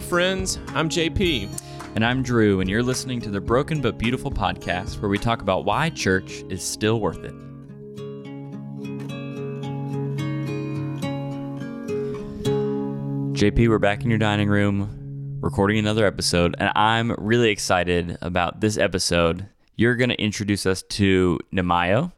Hello, friends. I'm JP. And I'm Drew, and you're listening to the Broken But Beautiful podcast, where we talk about why church is still worth it. JP, we're back in your dining room recording another episode, and I'm really excited about this episode. You're going to introduce us to Nehemiah,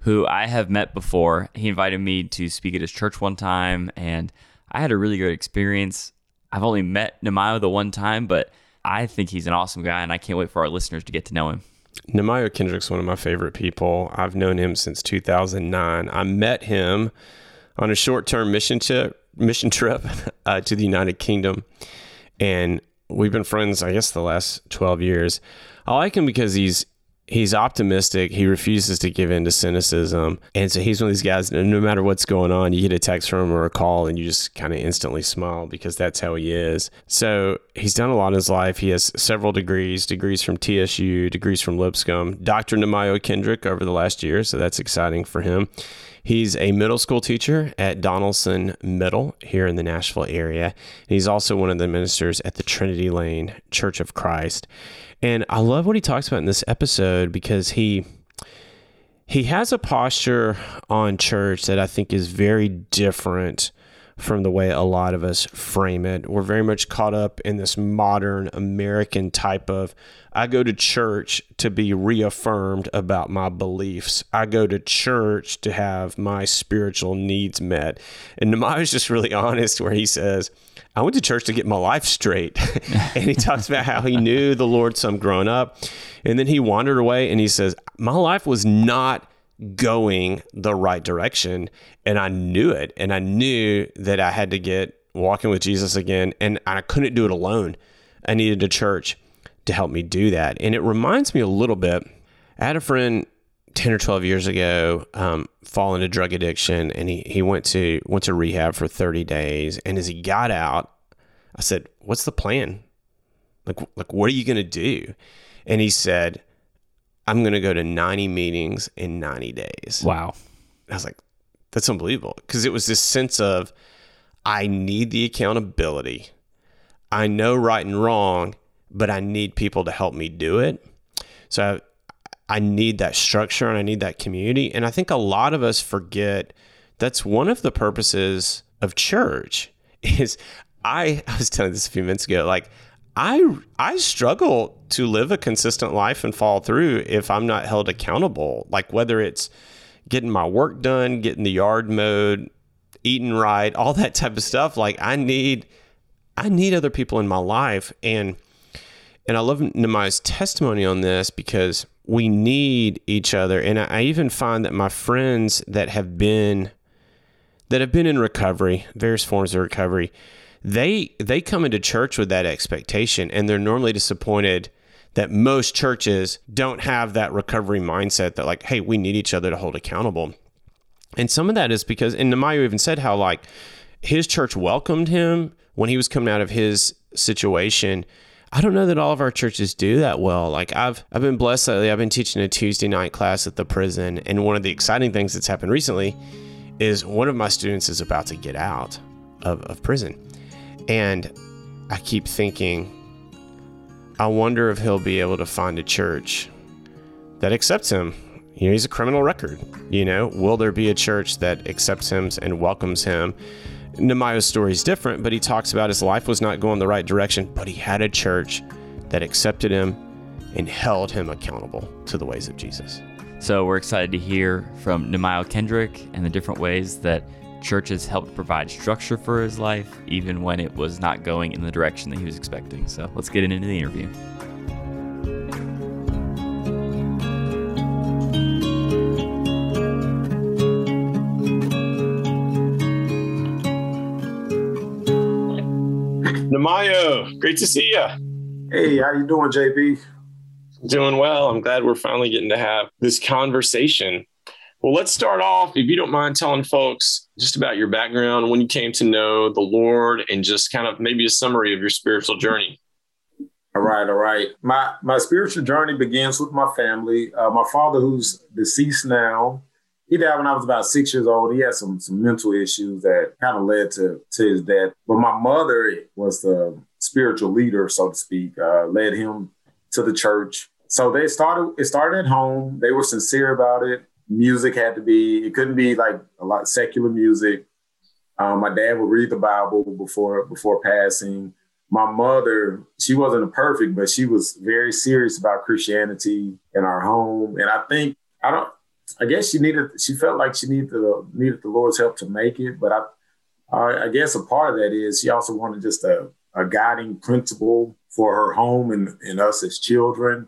who I have met before. He invited me to speak at his church one time, and I had a really great experience. I've only met Nehemiah the one time, but I think he's an awesome guy, and I can't wait for our listeners to get to know him. Nehemiah Kendrick's one of my favorite people. I've known him since 2009. I met him on a short-term mission trip, mission trip uh, to the United Kingdom, and we've been friends, I guess, the last 12 years. I like him because he's he's optimistic. He refuses to give in to cynicism. And so he's one of these guys, no matter what's going on, you get a text from him or a call and you just kind of instantly smile because that's how he is. So he's done a lot in his life. He has several degrees, degrees from TSU, degrees from Lipscomb, Dr. Nehemiah Kendrick over the last year. So that's exciting for him. He's a middle school teacher at Donelson Middle here in the Nashville area. He's also one of the ministers at the Trinity Lane Church of Christ. And I love what he talks about in this episode because he he has a posture on church that I think is very different from the way a lot of us frame it. We're very much caught up in this modern American type of I go to church to be reaffirmed about my beliefs. I go to church to have my spiritual needs met. And Nehemiah is just really honest where he says, I went to church to get my life straight. and he talks about how he knew the Lord some grown up. And then he wandered away and he says, My life was not going the right direction. And I knew it. And I knew that I had to get walking with Jesus again. And I couldn't do it alone. I needed a church to help me do that. And it reminds me a little bit. I had a friend 10 or 12 years ago um, fall into drug addiction and he, he went to went to rehab for 30 days and as he got out i said what's the plan like like what are you going to do and he said i'm going to go to 90 meetings in 90 days. Wow. I was like that's unbelievable. Because it was this sense of i need the accountability. I know right and wrong but i need people to help me do it. So I, I need that structure and I need that community. And I think a lot of us forget that's one of the purposes of church is I, I was telling this a few minutes ago, like I I struggle to live a consistent life and fall through if I'm not held accountable. Like whether it's getting my work done, getting the yard mowed, eating right, all that type of stuff. Like I need I need other people in my life and and I love Nehemiah's testimony on this because we need each other. And I even find that my friends that have been that have been in recovery, various forms of recovery, they they come into church with that expectation and they're normally disappointed that most churches don't have that recovery mindset that like, hey, we need each other to hold accountable. And some of that is because and Nehemiah even said how like his church welcomed him when he was coming out of his situation I don't know that all of our churches do that well. Like I've I've been blessed lately. I've been teaching a Tuesday night class at the prison, and one of the exciting things that's happened recently is one of my students is about to get out of, of prison. And I keep thinking, I wonder if he'll be able to find a church that accepts him. You know, he's a criminal record. You know, will there be a church that accepts him and welcomes him? Nehemiah's story is different, but he talks about his life was not going the right direction, but he had a church that accepted him and held him accountable to the ways of Jesus. So we're excited to hear from Nehemiah Kendrick and the different ways that churches helped provide structure for his life, even when it was not going in the direction that he was expecting. So let's get into the interview. Nehemiah, great to see you. Hey, how you doing, JP? Doing well. I'm glad we're finally getting to have this conversation. Well, let's start off, if you don't mind telling folks just about your background, when you came to know the Lord, and just kind of maybe a summary of your spiritual journey. All right, all right. My my spiritual journey begins with my family. Uh, my father, who's deceased now, he died when I was about six years old. He had some some mental issues that kind of led to to his death. But my mother was the spiritual leader, so to speak, uh, led him to the church. So they started. It started at home. They were sincere about it. Music had to be. It couldn't be like a lot secular music. Um, my dad would read the Bible before before passing. My mother, she wasn't perfect, but she was very serious about Christianity in our home. And I think I don't. I guess she needed. She felt like she needed the needed the Lord's help to make it. But I, I, I guess a part of that is she also wanted just a, a guiding principle for her home and, and us as children.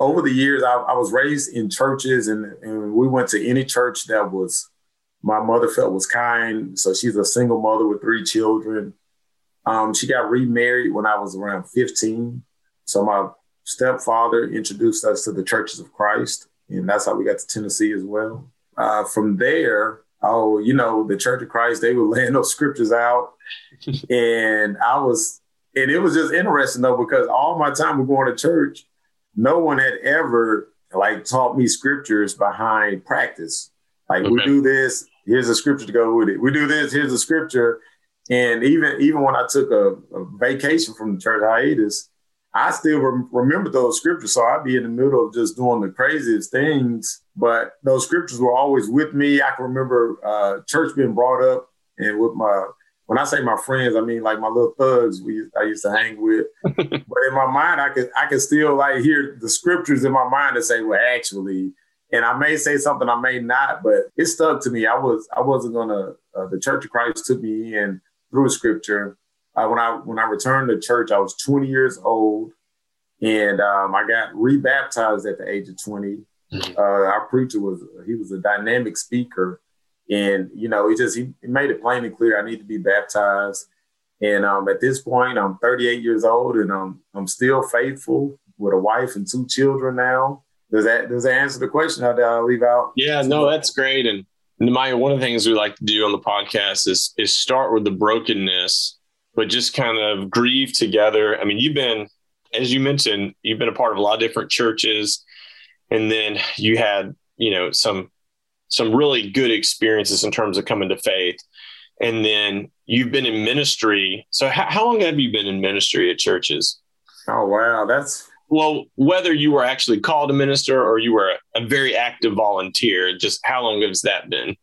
Over the years, I, I was raised in churches, and, and we went to any church that was my mother felt was kind. So she's a single mother with three children. Um, she got remarried when I was around 15. So my stepfather introduced us to the Churches of Christ, and that's how we got to Tennessee as well. Uh, from there, oh, you know, the Church of Christ, they would laying those scriptures out. and I was, and it was just interesting though, because all my time we're going to church, no one had ever like taught me scriptures behind practice. Like okay. we do this, here's a scripture to go with it. We do this, here's a scripture. And even even when I took a, a vacation from the church hiatus, I still re- remember those scriptures. So I'd be in the middle of just doing the craziest things, but those scriptures were always with me. I can remember uh, church being brought up, and with my when I say my friends, I mean like my little thugs we I used to hang with. but in my mind, I could I could still like hear the scriptures in my mind that say, well, actually, and I may say something, I may not, but it stuck to me. I was I wasn't gonna. Uh, the Church of Christ took me in through Scripture. Uh, when I when I returned to church, I was 20 years old, and um, I got rebaptized at the age of 20. Mm-hmm. Uh, our preacher was he was a dynamic speaker, and you know he just he, he made it plain and clear I need to be baptized. And um, at this point, I'm 38 years old, and I'm I'm still faithful with a wife and two children now. Does that does that answer the question? How did I leave out? Yeah, no, that's great. And Nehemiah, one of the things we like to do on the podcast is is start with the brokenness, but just kind of grieve together. I mean, you've been, as you mentioned, you've been a part of a lot of different churches, and then you had, you know, some some really good experiences in terms of coming to faith. And then you've been in ministry. So how, how long have you been in ministry at churches? Oh wow, that's well, whether you were actually called a minister or you were a, a very active volunteer, just how long has that been?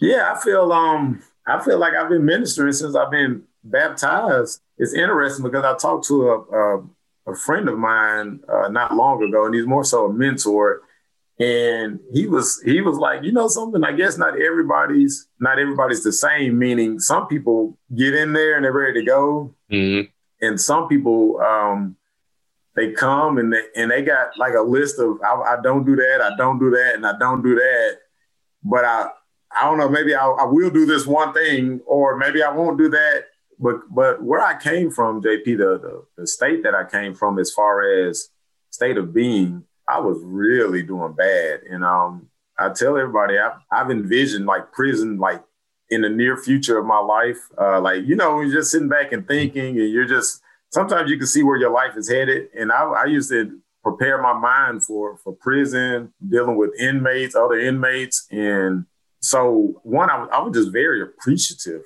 Yeah, I feel um I feel like I've been ministering since I've been baptized. It's interesting because I talked to a a, a friend of mine uh, not long ago, and he's more so a mentor. And he was he was like, you know something, I guess not everybody's not everybody's the same. Meaning, some people get in there and they're ready to go, mm-hmm. and some people um, they come and they and they got like a list of I, I, don't do that, I don't do that, and I don't do that. But I I don't know, maybe I, I will do this one thing, or maybe I won't do that. But but where I came from, JP, the, the the state that I came from, as far as state of being, I was really doing bad. And um, I tell everybody, I've, I've envisioned like prison, like in the near future of my life. Uh, like you know, you're just sitting back and thinking, and you're just sometimes you can see where your life is headed. And I, I used to prepare my mind for for prison, dealing with inmates, other inmates, and so one, I, I was just very appreciative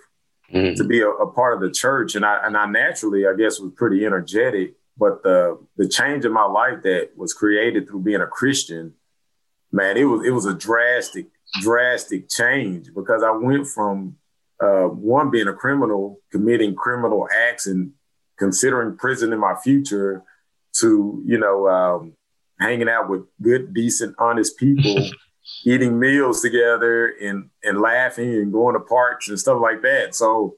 mm-hmm. to be a, a, part of the church, and I and I naturally, I guess, was pretty energetic. But the the change in my life that was created through being a Christian, man, it was it was a drastic drastic change because I went from uh, one being a criminal, committing criminal acts and considering prison in my future to, you know, um, hanging out with good, decent, honest people, eating meals together and and laughing and going to parks and stuff like that. So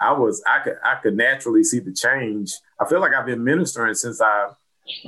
I was I could I could naturally see the change. I feel like I've been ministering since I,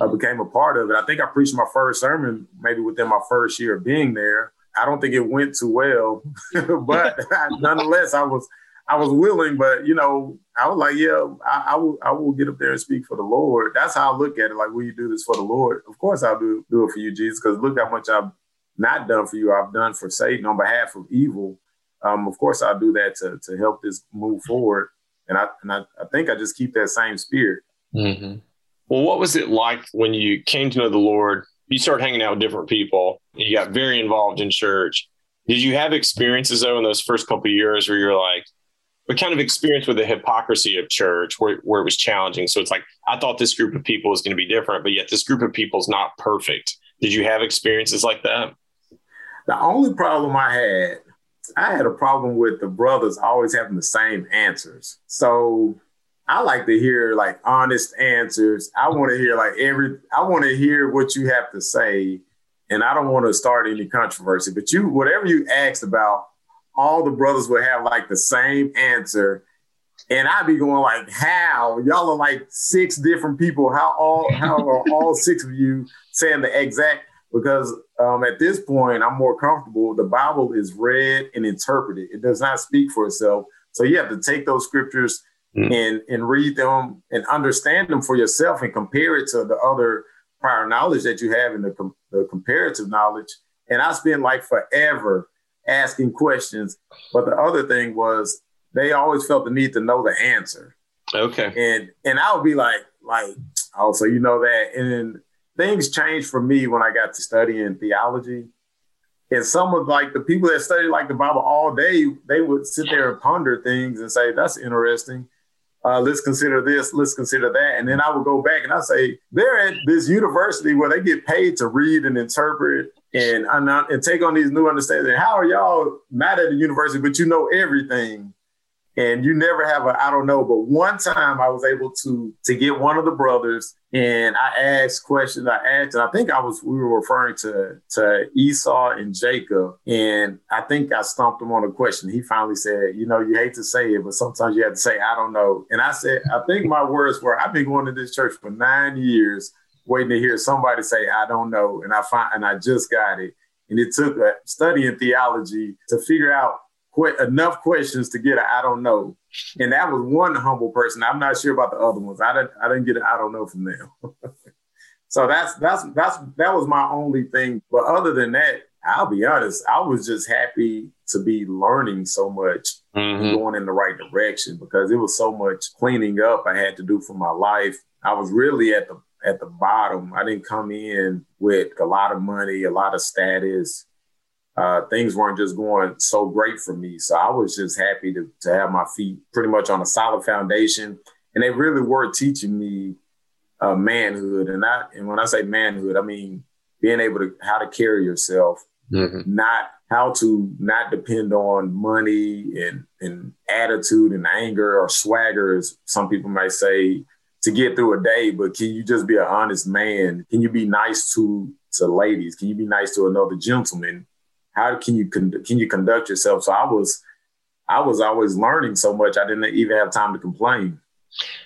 I became a part of it. I think I preached my first sermon maybe within my first year of being there. I don't think it went too well, but nonetheless, I was I was willing, but you know, I was like, yeah, I, I, will, I will get up there and speak for the Lord. That's how I look at it. Like, will you do this for the Lord? Of course, I'll do do it for you, Jesus, because look how much I've not done for you. I've done for Satan on behalf of evil. Um, of course, I'll do that to to help this move forward. And I and I, I think I just keep that same spirit. Mm-hmm. Well, what was it like when you came to know the Lord? You started hanging out with different people. You got very involved in church. Did you have experiences though in those first couple years where you're like, but kind of experience with the hypocrisy of church where, where it was challenging. So it's like, I thought this group of people was going to be different, but yet this group of people is not perfect. Did you have experiences like that? The only problem I had, I had a problem with the brothers always having the same answers. So I like to hear like honest answers. I want to hear like every, I want to hear what you have to say. And I don't want to start any controversy, but you, whatever you asked about, all the brothers would have like the same answer. And I'd be going like, how? Y'all are like six different people. How all how are all six of you saying the exact because um, at this point I'm more comfortable. The Bible is read and interpreted. It does not speak for itself. So you have to take those scriptures mm. and and read them and understand them for yourself and compare it to the other prior knowledge that you have in the, com- the comparative knowledge. And I spent like forever asking questions. But the other thing was they always felt the need to know the answer. Okay. And and I would be like, like, oh, so you know that. And things changed for me when I got to studying theology. And some of like the people that study like the Bible all day, they would sit there and ponder things and say, that's interesting. Uh, let's consider this, let's consider that. And then I would go back and I say, they're at this university where they get paid to read and interpret and and take on these new understandings. How are y'all not at the university, but you know everything, and you never have a I don't know. But one time I was able to to get one of the brothers, and I asked questions. I asked, and I think I was we were referring to to Esau and Jacob, and I think I stumped him on a question. He finally said, "You know, you hate to say it, but sometimes you have to say I don't know." And I said, I think my words were, "I've been going to this church for nine years." waiting to hear somebody say, I don't know. And I find, and I just got it. And it took a studying theology to figure out qu- enough questions to get a I don't know. And that was one humble person. I'm not sure about the other ones. I didn't, I didn't get an I don't know from them. so that's, that's, that's, that was my only thing. But other than that, I'll be honest, I was just happy to be learning so much mm-hmm. going in the right direction because it was so much cleaning up I had to do for my life. I was really at the at the bottom. I didn't come in with a lot of money, a lot of status. Uh, things weren't just going so great for me. So I was just happy to, to have my feet pretty much on a solid foundation. And they really were teaching me uh, manhood. And I, and when I say manhood, I mean being able to how to carry yourself, mm-hmm. not how to not depend on money and, and attitude and anger or swagger, as some people might say, to get through a day, but can you just be an honest man? Can you be nice to to ladies? Can you be nice to another gentleman? How can you con- can you conduct yourself? So I was I was always learning so much I didn't even have time to complain.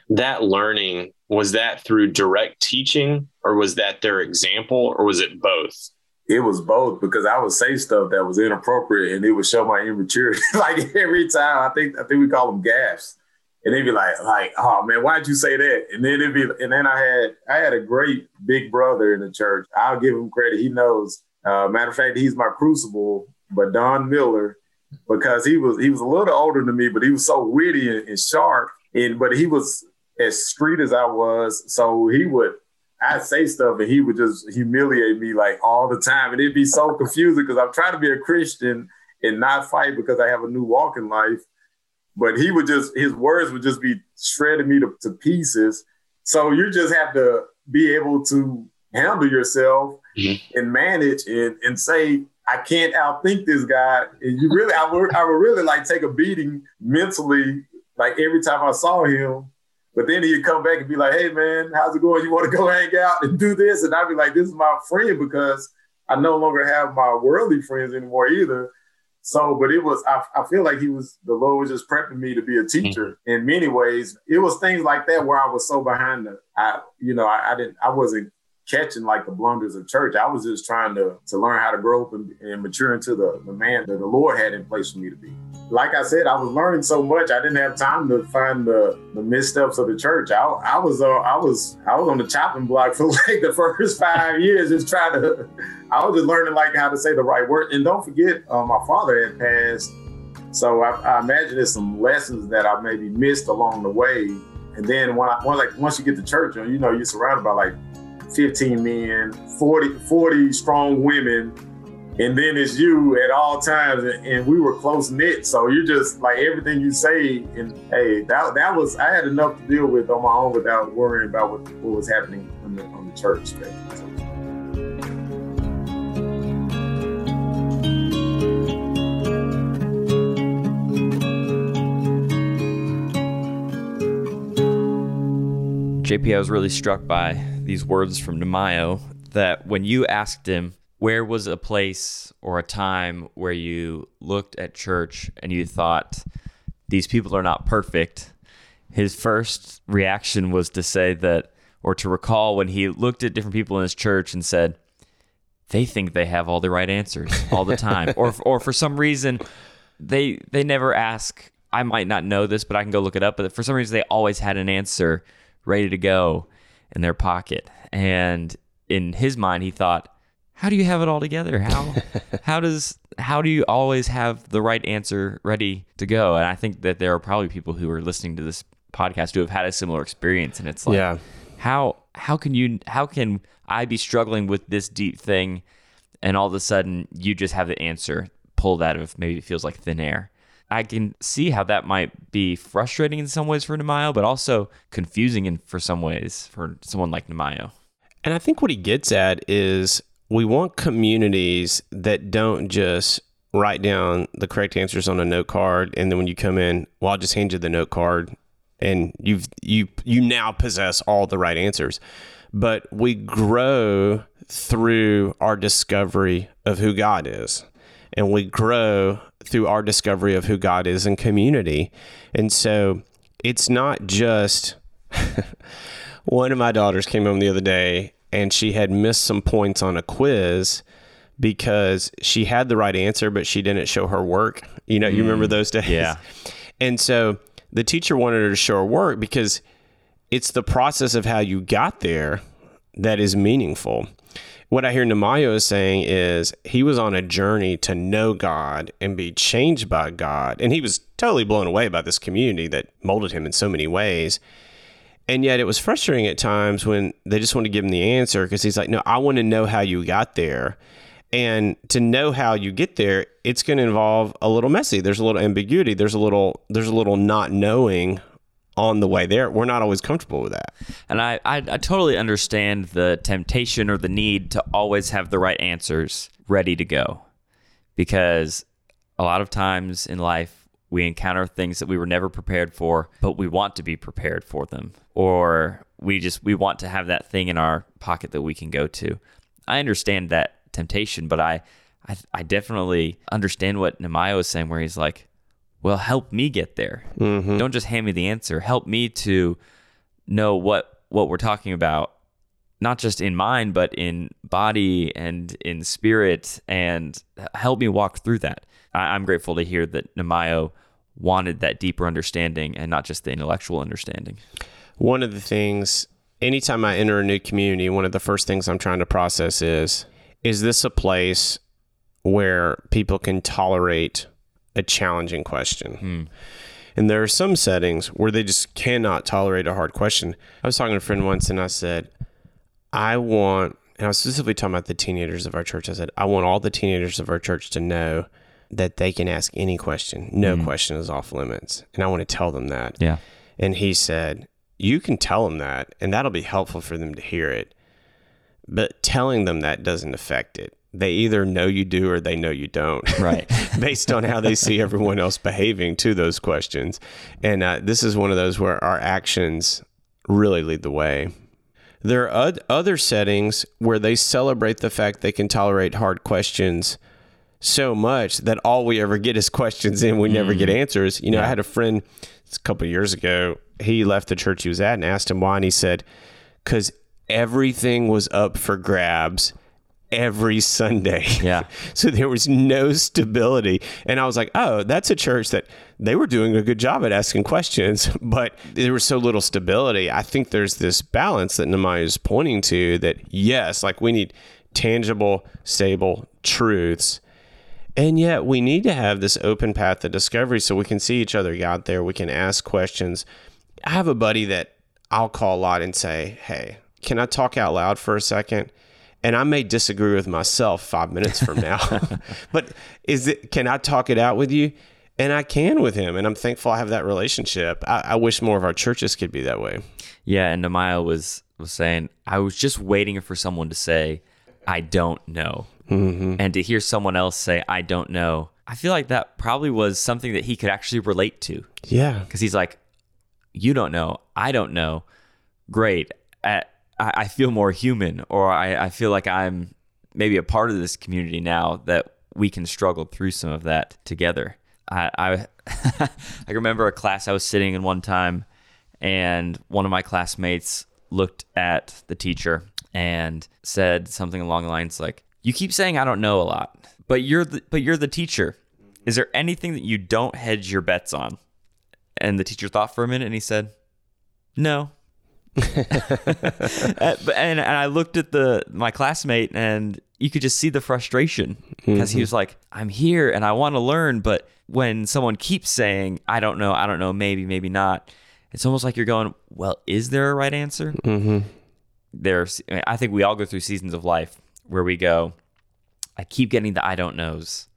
That learning was that through direct teaching or was that their example or was it both? It was both because I would say stuff that was inappropriate and it would show my immaturity. like every time, I think I think we call them gaffes and they'd be like, like, oh man, why'd you say that? And then it'd be, and then I had, I had a great big brother in the church. I'll give him credit. He knows. Uh, matter of fact, he's my crucible, but Don Miller, because he was, he was a little older than me, but he was so witty and, and sharp. And but he was as street as I was, so he would. I'd say stuff and he would just humiliate me like all the time. And it'd be so confusing because I'm trying to be a Christian and not fight because I have a new walk in life but he would just his words would just be shredding me to, to pieces. So you just have to be able to handle yourself mm-hmm. and manage and, and say, I can't outthink this guy. And you really, I would, I would really like take a beating mentally, like every time I saw him. But then he'd come back and be like, hey man, how's it going? You want to go hang out and do this? And I'd be like, this is my friend because I no longer have my worldly friends anymore either. So, but it was, I, I feel like he was, the Lord was just prepping me to be a teacher mm-hmm. in many ways. It was things like that where I was so behind the, I, you know, I, I didn't, I wasn't catching like the blunders of church. I was just trying to, to learn how to grow up and, and mature into the, the man that the Lord had in place for me to be like I said, I was learning so much. I didn't have time to find the, the missteps of the church. I, I was uh, I was I was on the chopping block for like the first five years, just trying to. I was just learning like how to say the right word. And don't forget, uh, my father had passed, so I, I, imagine there's some lessons that I maybe missed along the way. And then when I once like once you get to church, you know you're surrounded by like 15 men, 40 40 strong women and then it's you at all times, and, we were close knit. So you're just like everything you say, and hey, that that was I had enough to deal with on my own without worrying about what, what was happening on the, on the church. JP, I was really struck by these words from Nehemiah that when you asked him, where was a place or a time where you looked at church and you thought, these people are not perfect? His first reaction was to say that, or to recall when he looked at different people in his church and said, they think they have all the right answers all the time. or, or for some reason, they they never ask. I might not know this, but I can go look it up. But for some reason, they always had an answer ready to go in their pocket. And in his mind, he thought, "How do you have it all together? How how does how do you always have the right answer ready to go?" And I think that there are probably people who are listening to this podcast who have had a similar experience, and it's like, Yeah. how how can you how can I be struggling with this deep thing, and all of a sudden you just have the answer pulled out of maybe it feels like thin air. I can see how that might be frustrating in some ways for Nehemiah, but also confusing in for some ways for someone like Nehemiah. And I think what he gets at is we want communities that don't just write down the correct answers on a note card and then when you come in, well, I'll just hand you the note card and you've you you now possess all the right answers. But we grow through our discovery of who God is. And we grow through our discovery of who God is in community. And so it's not just one of my daughters came home the other day and she had missed some points on a quiz because she had the right answer, but she didn't show her work. You know, you remember mm, those days? yeah. And so the teacher wanted her to show her work because it's the process of how you got there that is meaningful. What I hear Nehemiah is saying is he was on a journey to know God and be changed by God. And he was totally blown away by this community that molded him in so many ways. And yet it was frustrating at times when they just want to give him the answer because he's like, no, I want to know how you got there. And to know how you get there, it's going to involve a little messy. There's a little ambiguity. There's a little there's a little not knowing on the way there. We're not always comfortable with that. And I, I, I totally understand the temptation or the need to always have the right answers ready to go. Because a lot of times in life, we encounter things that we were never prepared for, but we want to be prepared for them. Or we just we want to have that thing in our pocket that we can go to. I understand that temptation, but I I, I definitely understand what Nehemiah was saying where he's like, well, help me get there. Mm-hmm. Don't just hand me the answer. Help me to know what what we're talking about, not just in mind, but in body and in spirit, and help me walk through that. I, I'm grateful to hear that Nehemiah wanted that deeper understanding and not just the intellectual understanding. One of the things, anytime I enter a new community, one of the first things I'm trying to process is is this a place where people can tolerate a challenging question? Hmm. And there are some settings where they just cannot tolerate a hard question. I was talking to a friend once and I said, I want, and I was specifically talking about the teenagers of our church. I said, I want all the teenagers of our church to know that they can ask any question. No hmm. question is off limits. And I want to tell them that. Yeah. And he said, You can tell them that, and that'll be helpful for them to hear it. But telling them that doesn't affect it. They either know you do or they know you don't. Right. Based on how they see everyone else behaving to those questions. And uh, this is one of those where our actions really lead the way. There are other settings where they celebrate the fact they can tolerate hard questions so much that all we ever get is questions and we never get answers. You know, I had a friend a couple of years ago. He left the church he was at and asked him why, and he said, "Because everything was up for grabs." Every Sunday. Yeah. so there was no stability. And I was like, oh, that's a church that they were doing a good job at asking questions, but there was so little stability. I think there's this balance that Nehemiah is pointing to that, yes, like we need tangible, stable truths. And yet we need to have this open path to discovery so we can see each other out there. We can ask questions. I have a buddy that I'll call a lot and say, hey, can I talk out loud for a second? And I may disagree with myself five minutes from now, but is it? Can I talk it out with you? And I can with him, and I'm thankful I have that relationship. I, I wish more of our churches could be that way. Yeah, and Nehemiah was was saying, I was just waiting for someone to say, "I don't know," Mm-hmm. and to hear someone else say, "I don't know." I feel like that probably was something that he could actually relate to Yeah, because he's like, "You don't know, I don't know." Great, I, I feel more human, or I, I feel like I'm maybe a part of this community now that we can struggle through some of that together. I I, I remember a class I was sitting in one time, and one of my classmates looked at the teacher and said something along the lines like, "You keep saying I don't know a lot, but you're the but you're the teacher. Is there anything that you don't hedge your bets on?" And the teacher thought for a minute and he said, "No." Uh, and, and I looked at the my classmate and you could just see the frustration because he was like, "I'm here and I want to learn, but when someone keeps saying, "I don't know, I don't know, maybe, maybe not," it's almost like you're going, "Well, is there a right answer?" mm-hmm. There's, I think we all go through seasons of life where we go, "I keep getting the I don't knows."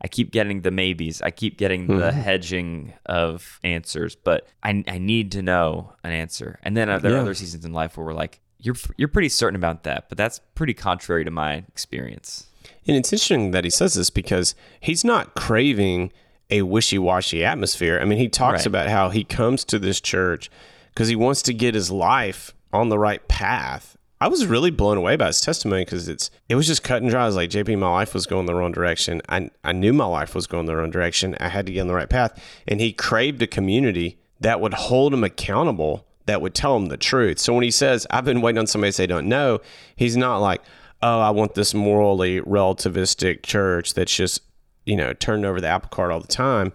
I keep getting the maybes. I keep getting the hedging of answers, but I, I need to know an answer. And then uh, there are other seasons in life where we're like, you're you're pretty certain about that, but that's pretty contrary to my experience. And it's interesting that he says this because he's not craving a wishy washy atmosphere. I mean, he talks Right. about how he comes to this church because he wants to get his life on the right path. I was really blown away by his testimony because it's it was just cut and dry. I was like, JP, my life was going the wrong direction. I I knew my life was going the wrong direction. I had to get on the right path. And he craved a community that would hold him accountable, that would tell him the truth. So when he says, I've been waiting on somebody to say don't know, he's not like, oh, I want this morally relativistic church that's just, you know, turned over the apple cart all the time.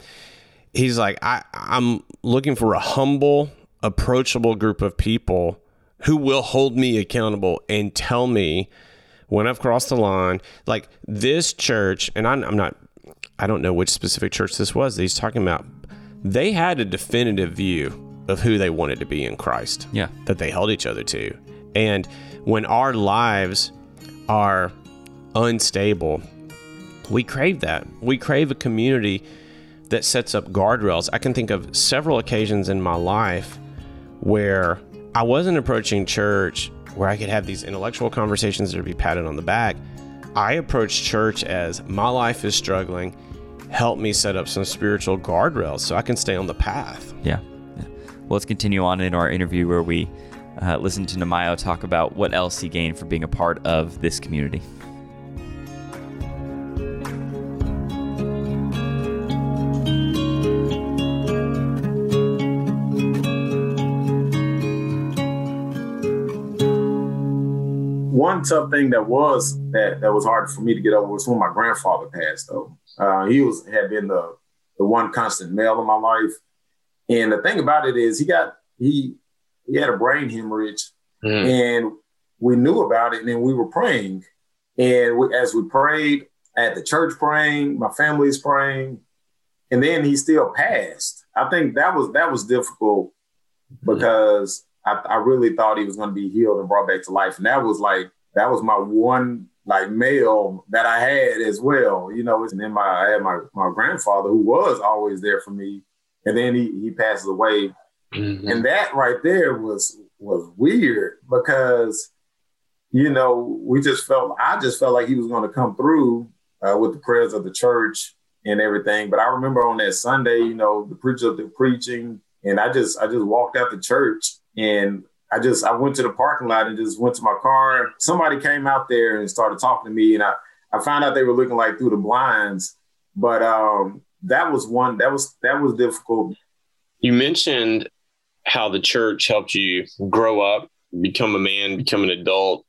He's like, I, I'm looking for a humble, approachable group of people who will hold me accountable and tell me when I've crossed the line. Like this church, and I'm, I'm not, I don't know which specific church this was that he's talking about. They had a definitive view of who they wanted to be in Christ Yeah. that they held each other to. And when our lives are unstable, we crave that. We crave a community that sets up guardrails. I can think of several occasions in my life where I wasn't approaching church where I could have these intellectual conversations that would be patted on the back. I approached church as my life is struggling. Help me set up some spiritual guardrails so I can stay on the path. Yeah. yeah. Well, let's continue on in our interview where we uh, listen to Nehemiah talk about what else he gained for being a part of this community. One tough thing that was that that was hard for me to get over was when my grandfather passed. Though. Uh, he was had been the the one constant male in my life, and the thing about it is he got he he had a brain hemorrhage, and we knew about it, and then we were praying, and we, as we prayed at the church, praying, my family's praying, and then he still passed. I think that was that was difficult because I, I really thought he was going to be healed and brought back to life, and that was like that was my one like male that I had as well, you know. And then my I had my my grandfather who was always there for me, and then he he passes away, and that right there was was weird because you know we just felt I just felt like he was going to come through uh, with the prayers of the church and everything. But I remember on that Sunday, you know, the preacher of the preaching, and I just I just walked out the church and I just I went to the parking lot and just went to my car. Somebody came out there and started talking to me, and I I found out they were looking like through the blinds. But um, that was one that was that was difficult. You mentioned how the church helped you grow up, become a man, become an adult.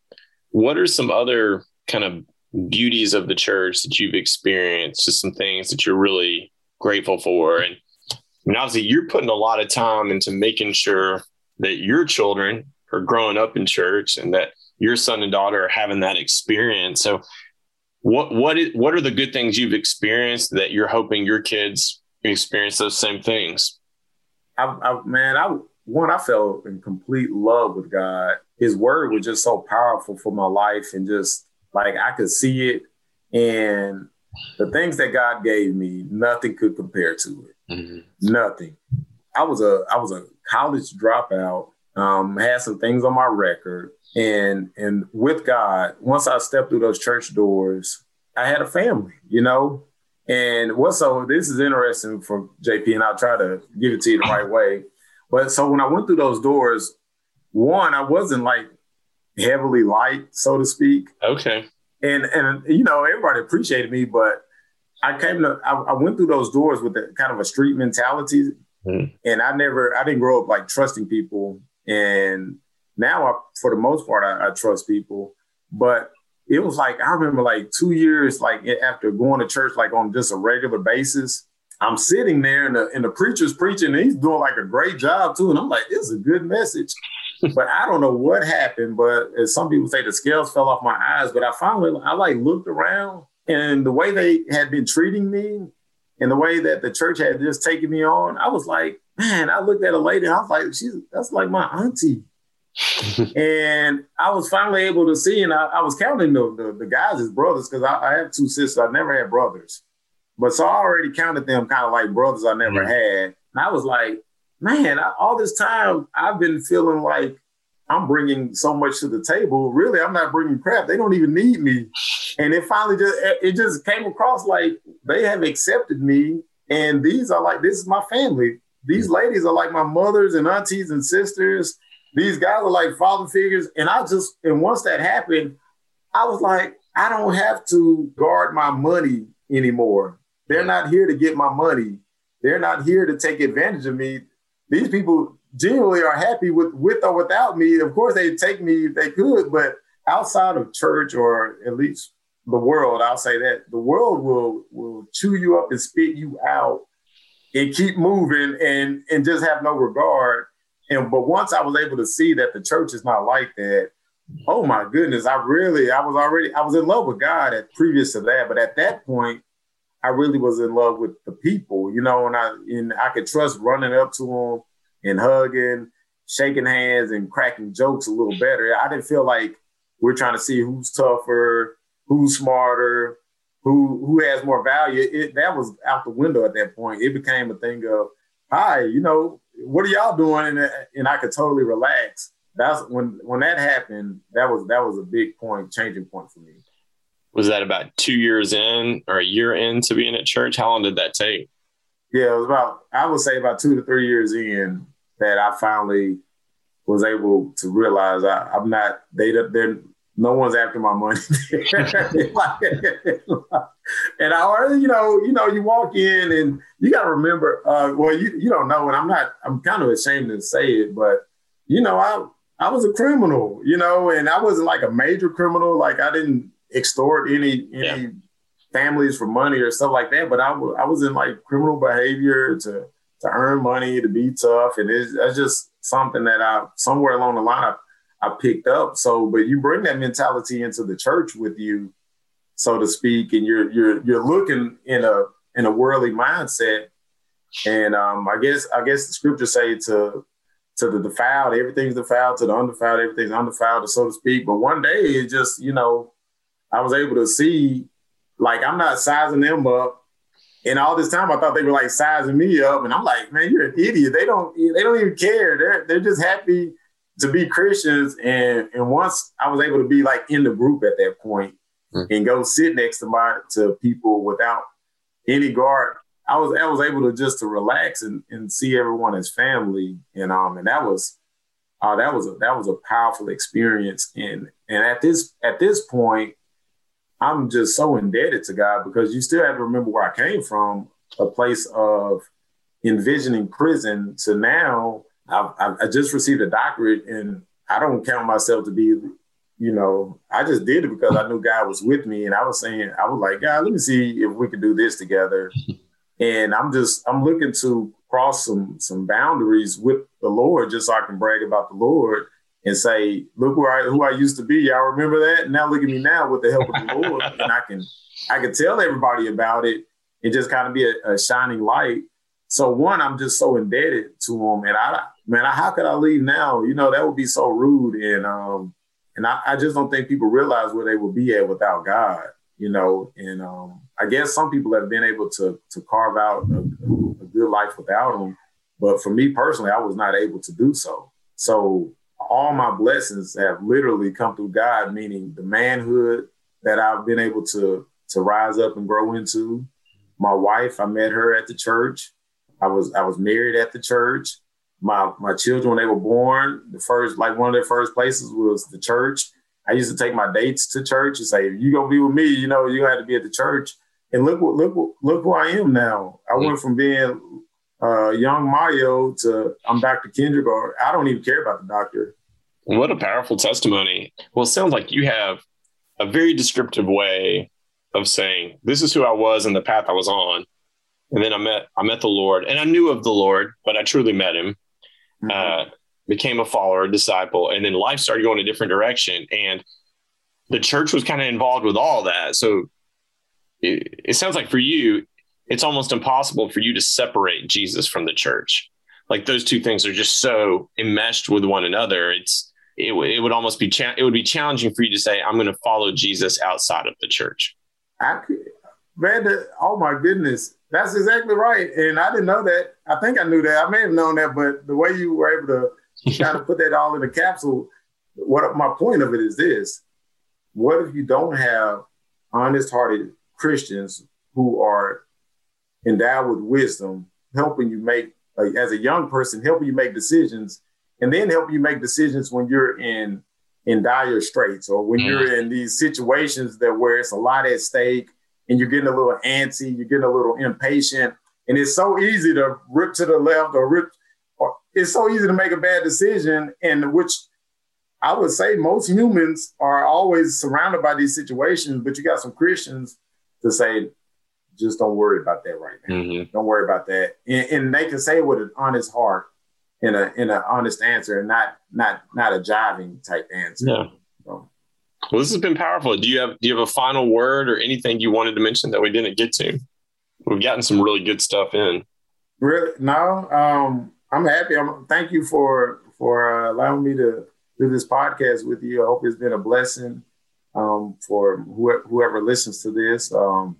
What are some other kind of beauties of the church that you've experienced? Just some things that you're really grateful for. And I mean, obviously, you're putting a lot of time into making sure that your children are growing up in church and that your son and daughter are having that experience. So, what what is, what are the good things you've experienced that you're hoping your kids experience those same things? I, I man, I one I fell in complete love with God. His word was just so powerful for my life, and just Like I could see it, and the things that God gave me, nothing could compare to it. Mm-hmm. Nothing. I was a I was a college dropout. Um, had some things on my record, and and with God, once I stepped through those church doors, I had a family. You know, and what so this is interesting for JP, and I'll try to give it to you the right way. But so when I went through those doors, one, I wasn't like heavily liked, so to speak. Okay. And and you know, everybody appreciated me, but I came to I, I went through those doors with a kind of a street mentality. Mm. And I never I didn't grow up like trusting people. And now I for the most part I, I trust people. But it was like I remember like two years like after going to church like on just a regular basis. I'm sitting there and the, and the preacher's preaching and he's doing like a great job too. And I'm like, this is a good message but I don't know what happened. But as some people say, the scales fell off my eyes. But I finally, I like looked around, and the way they had been treating me, and the way that the church had just taken me on, I was like, man. I looked at a lady, and I was like, she's that's like my auntie. and I was finally able to see, and I, I was counting the, the, the guys as brothers because I, I, have two sisters. I never had brothers, but so I already counted them kind of like brothers I never mm-hmm. had. And I was like, man, I, all this time I've been feeling like I'm bringing so much to the table. Really, I'm not bringing crap. They don't even need me. And it finally just it just came across like they have accepted me, and these are like this is my family. These ladies are like my mothers and aunties and sisters. These guys are like father figures. And I just and once that happened, I was like, I don't have to guard my money anymore. They're not here to get my money. They're not here to take advantage of me these people genuinely are happy with with or without me. Of course, they take me if they could, but outside of church or at least the world, I'll say that the world will will chew you up and spit you out and keep moving and and just have no regard. And but once I was able to see that the church is not like that, oh my goodness, I really I was already I was in love with God at previous to that, but at that point I really was in love with the people, you know, and I and I could trust running up to them and hugging, shaking hands, and cracking jokes a little better. I didn't feel like we're trying to see who's tougher, who's smarter, who who has more value. It, that was out the window at that point. It became a thing of, hi, you know, what are y'all doing? And, and I could totally relax. That's when when that happened. That was that was a big point, changing point for me was that about two years in or a year into being at church? How long did that take? Yeah, it was about, I would say about two to three years in that I finally was able to realize I, am not, they, they're, no one's after my money. and I already, you know, you know, you walk in and you got to remember, uh, well, you, you don't know, and I'm not, I'm kind of ashamed to say it, but you know, I, I was a criminal, you know, and I wasn't like a major criminal. Like I didn't, extort any any yeah. families for money or stuff like that. But I was I was in like criminal behavior to to earn money to be tough, and it's, that's just something that I somewhere along the line I, I picked up. So, but you bring that mentality into the church with you, so to speak, and you're you're you're looking in a in a worldly mindset. And um, I guess I guess the scriptures say to to the defiled, everything's defiled, to the undefiled, everything's undefiled, so to speak. But one day it just, you know, I was able to see, like, I'm not sizing them up. And all this time, I thought they were like sizing me up, and I'm like, man, you're an idiot. They don't, they don't even care. They're, they're just happy to be Christians. And and once I was able to be like in the group at that point mm. and go sit next to my to people without any guard, I was I was able to just to relax and, and see everyone as family. And um and that was uh, that was a that was a powerful experience. And and at this at this point, I'm just so indebted to God because you still have to remember where I came from, a place of envisioning prison to now I've, I just received a doctorate and I don't count myself to be, you know, I just did it because I knew God was with me and I was saying, I was like, God, let me see if we can do this together. and I'm just, I'm looking to cross some, some boundaries with the Lord just so I can brag about the Lord and say, look where I who I used to be. Y'all remember that? Now look at me now with the help of the Lord. and I can I can tell everybody about it and just kind of be a, a, shining light. So one, I'm just so indebted to him. And I man, how could I leave now? You know, that would be so rude. And um, and I, I, just don't think people realize where they would be at without God, you know. And um, I guess some people have been able to to carve out a, a good life without Him, but for me personally, I was not able to do so. So all my blessings have literally come through God, meaning the manhood that I've been able to to rise up and grow into. My wife, I met her at the church. I was I was married at the church my my children when they were born, the first like one of their first places was the church. I used to take my dates to church and say, you're gonna be with me? You know, you had to be at the church." And look what look look who I am now. I went from being uh, young Mario to I'm Dr. Or I don't even care about the doctor. What a powerful testimony. Well, it sounds like you have a very descriptive way of saying, "This is who I was and the path I was on." And then I met I met the Lord, and I knew of the Lord, but I truly met Him mm-hmm. uh, became a follower, a disciple, and then life started going a different direction. And the church was kind of involved with all that. So it, it sounds like for you, it's almost impossible for you to separate Jesus from the church. Like those two things are just so enmeshed with one another. It's it, it would almost be cha- it would be challenging for you to say I'm going to follow Jesus outside of the church. I could, man. Oh my goodness, that's exactly right. And I didn't know that. I think I knew that. I may have known that, but the way you were able to kind of put that all in a capsule, what my point of it is this. What if you don't have honest hearted Christians who are endowed with wisdom, helping you make, like, as a young person, helping you make decisions, and then help you make decisions when you're in in dire straits or when mm. you're in these situations that where it's a lot at stake and you're getting a little antsy, you're getting a little impatient, and it's so easy to rip to the left or rip, or it's so easy to make a bad decision, and which I would say most humans are always surrounded by these situations, but you got some Christians to say, just don't worry about that right now. Mm-hmm. Don't worry about that, and, and, they can say it with an honest heart, in a in an honest answer, and not not not a jiving type answer. Yeah. So, well, this has been powerful. Do you have do you have a final word or anything you wanted to mention that we didn't get to? We've gotten some really good stuff in. Really? No. Um, I'm happy. I'm, thank you for for uh, allowing me to do this podcast with you. I hope it's been a blessing um, for whoever, whoever listens to this. Um,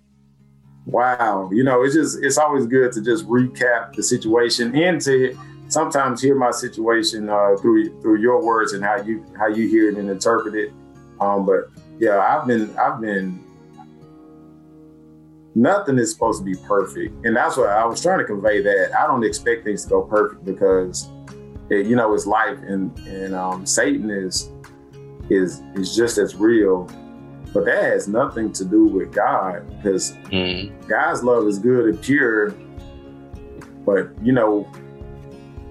wow, you know, it's just it's always good to just recap the situation and to sometimes hear my situation uh, through through your words and how you how you hear it and interpret it. Um, but yeah, I've been I've been nothing is supposed to be perfect. And that's what I was trying to convey that I don't expect things to go perfect because it, you know it's life and and um, Satan is is is just as real. But that has nothing to do with God because mm. God's love is good and pure. But you know,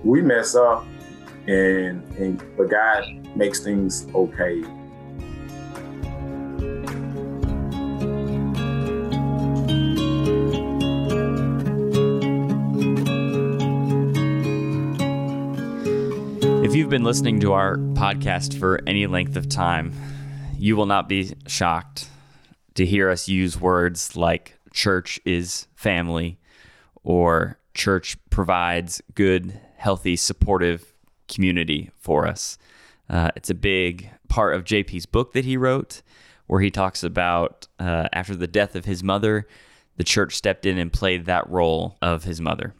we mess up and and but God makes things okay. If you've been listening to our podcast for any length of time, you will not be shocked to hear us use words like church is family or church provides good, healthy, supportive community for us. Uh, it's a big part of JP's book that he wrote, where he talks about uh, after the death of his mother, the church stepped in and played that role of his mother.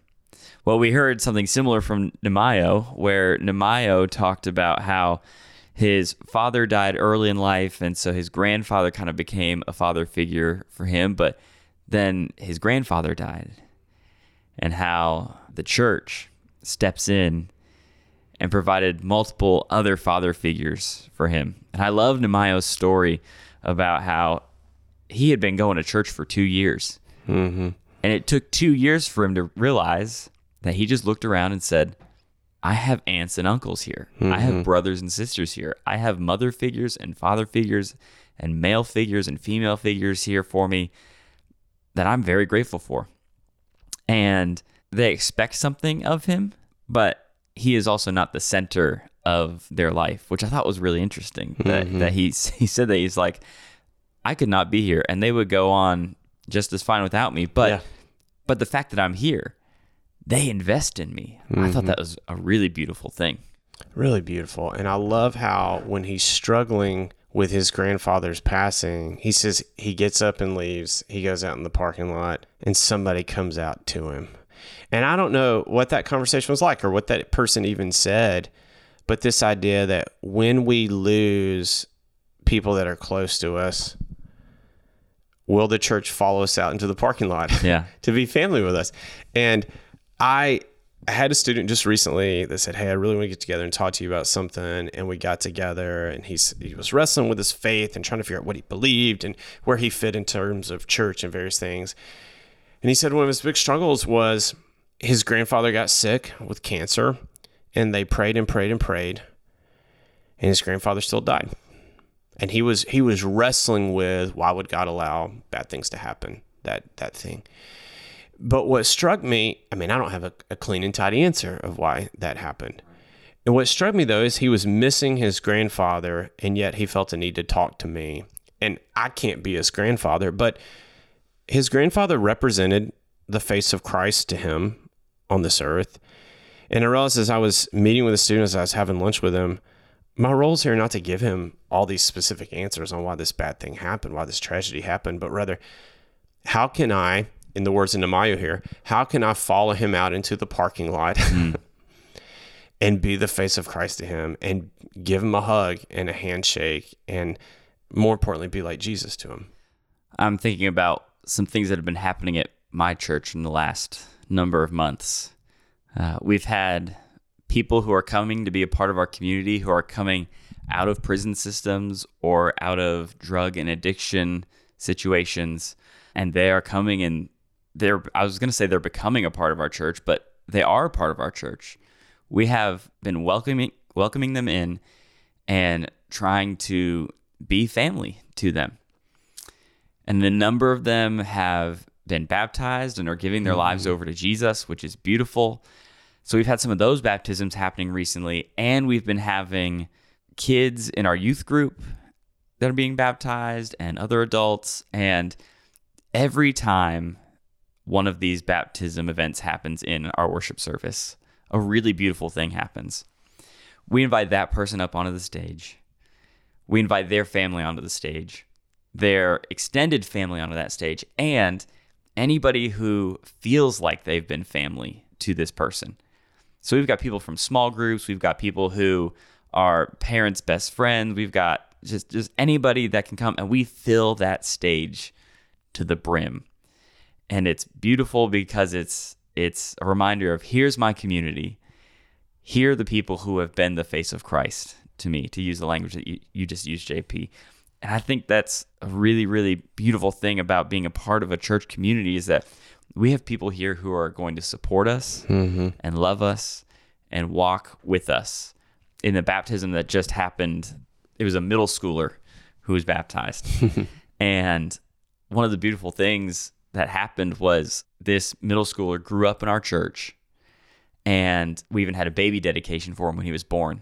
Well, we heard something similar from Nehemiah, where Nehemiah talked about how his father died early in life, and so his grandfather kind of became a father figure for him, but then his grandfather died, and how the church steps in and provided multiple other father figures for him. And I love Nehemiah's story about how he had been going to church for two years. Mm-hmm. And it took two years for him to realize that he just looked around and said, I have aunts and uncles here. Mm-hmm. I have mm-hmm. brothers and sisters here. I have mother figures and father figures and male figures and female figures here for me that I'm very grateful for. And they expect something of him, but he is also not the center of their life, which I thought was really interesting. That mm-hmm. that he he said that he's like, I could not be here, and they would go on just as fine without me. But yeah. but the fact that I'm here they invest in me. Mm-hmm. I thought mm-hmm. that was a really beautiful thing. Really beautiful. And I love how when he's struggling with his grandfather's passing, he says he gets up and leaves. He goes out in the parking lot and somebody comes out to him. And I don't know what that conversation was like or what that person even said, but this idea that when we lose people that are close to us, will the church follow us out into the parking lot Yeah. to be family with us? And I I had a student just recently that said, "Hey, I really want to get together and talk to you about something." And we got together, and he's he was wrestling with his faith and trying to figure out what he believed and where he fit in terms of church and various things. And he said one of his big struggles was his grandfather got sick with cancer, and they prayed and prayed and prayed, and his grandfather still died. And he was he was wrestling with why would God allow bad things to happen? That that thing. But what struck me, I mean, I don't have a, a clean and tidy answer of why that happened. And what struck me though is he was missing his grandfather, and yet he felt a need to talk to me. And I can't be his grandfather, but his grandfather represented the face of Christ to him on this earth. And I realized as I was meeting with the students, as I was having lunch with him, my role is here not to give him all these specific answers on why this bad thing happened, why this tragedy happened, but rather, how can I, in the words of Nehemiah here, how can I follow him out into the parking lot hmm. and be the face of Christ to him and give him a hug and a handshake and more importantly, be like Jesus to him? I'm thinking about some things that have been happening at my church in the last number of months. Uh, we've had people who are coming to be a part of our community who are coming out of prison systems or out of drug and addiction situations, and they are coming and they're, I was going to say they're becoming a part of our church, but they are a part of our church. We have been welcoming welcoming them in and trying to be family to them. And a number of them have been baptized and are giving their lives mm-hmm. over to Jesus, which is beautiful. So we've had some of those baptisms happening recently, and we've been having kids in our youth group that are being baptized and other adults. And every time one of these baptism events happens in our worship service, a really beautiful thing happens. We invite that person up onto the stage. We invite their family onto the stage, their extended family onto that stage, and anybody who feels like they've been family to this person. So we've got people from small groups, we've got people who are parents' best friends, we've got just just anybody that can come and we fill that stage to the brim. And it's beautiful because it's it's a reminder of here's my community. Here are the people who have been the face of Christ to me, to use the language that you, you just used, JP. And I think that's a really, really beautiful thing about being a part of a church community is that we have people here who are going to support us mm-hmm. and love us and walk with us. In the baptism that just happened, it was a middle schooler who was baptized. and one of the beautiful things that happened was this middle schooler grew up in our church and we even had a baby dedication for him when he was born.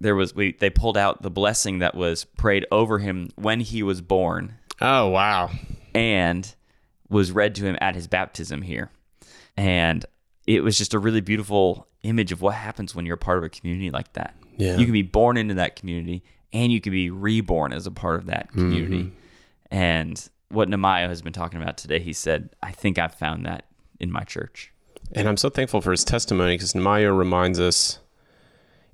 There was we they pulled out the blessing that was prayed over him when he was born Oh, wow. and was read to him at his baptism here. And it was just a really beautiful image of what happens when you're a part of a community like that. Yeah. You can be born into that community and you can be reborn as a part of that community. Mm-hmm. And what Nehemiah has been talking about today, he said, I think I've found that in my church. And I'm so thankful for his testimony because Nehemiah reminds us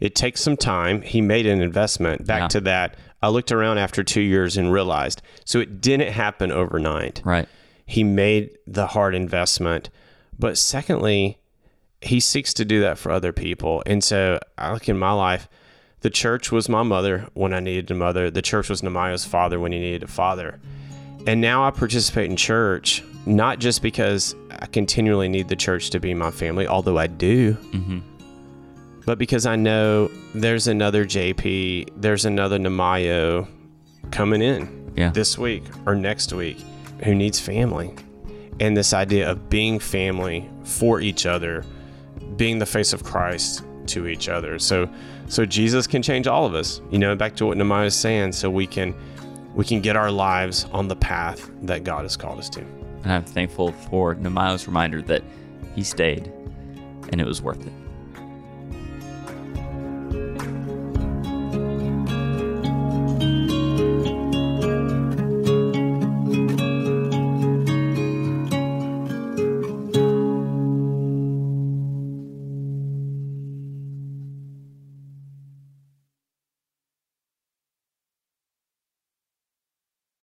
it takes some time. He made an investment. Back Yeah. to that, I looked around after two years and realized. So it didn't happen overnight. Right. He made the hard investment. But secondly, he seeks to do that for other people. And so I look in my life, the church was my mother when I needed a mother. The church was Nehemiah's father when he needed a father. And now I participate in church, not just because I continually need the church to be my family, although I do, mm-hmm. But because I know there's another JP, there's another Nehemiah coming in Yeah. this week or next week who needs family. And this idea of being family for each other, being the face of Christ to each other. So so Jesus can change all of us. You know, back to what Nehemiah is saying, so we can we can get our lives on the path that God has called us to. And I'm thankful for Nehemiah's reminder that he stayed and it was worth it.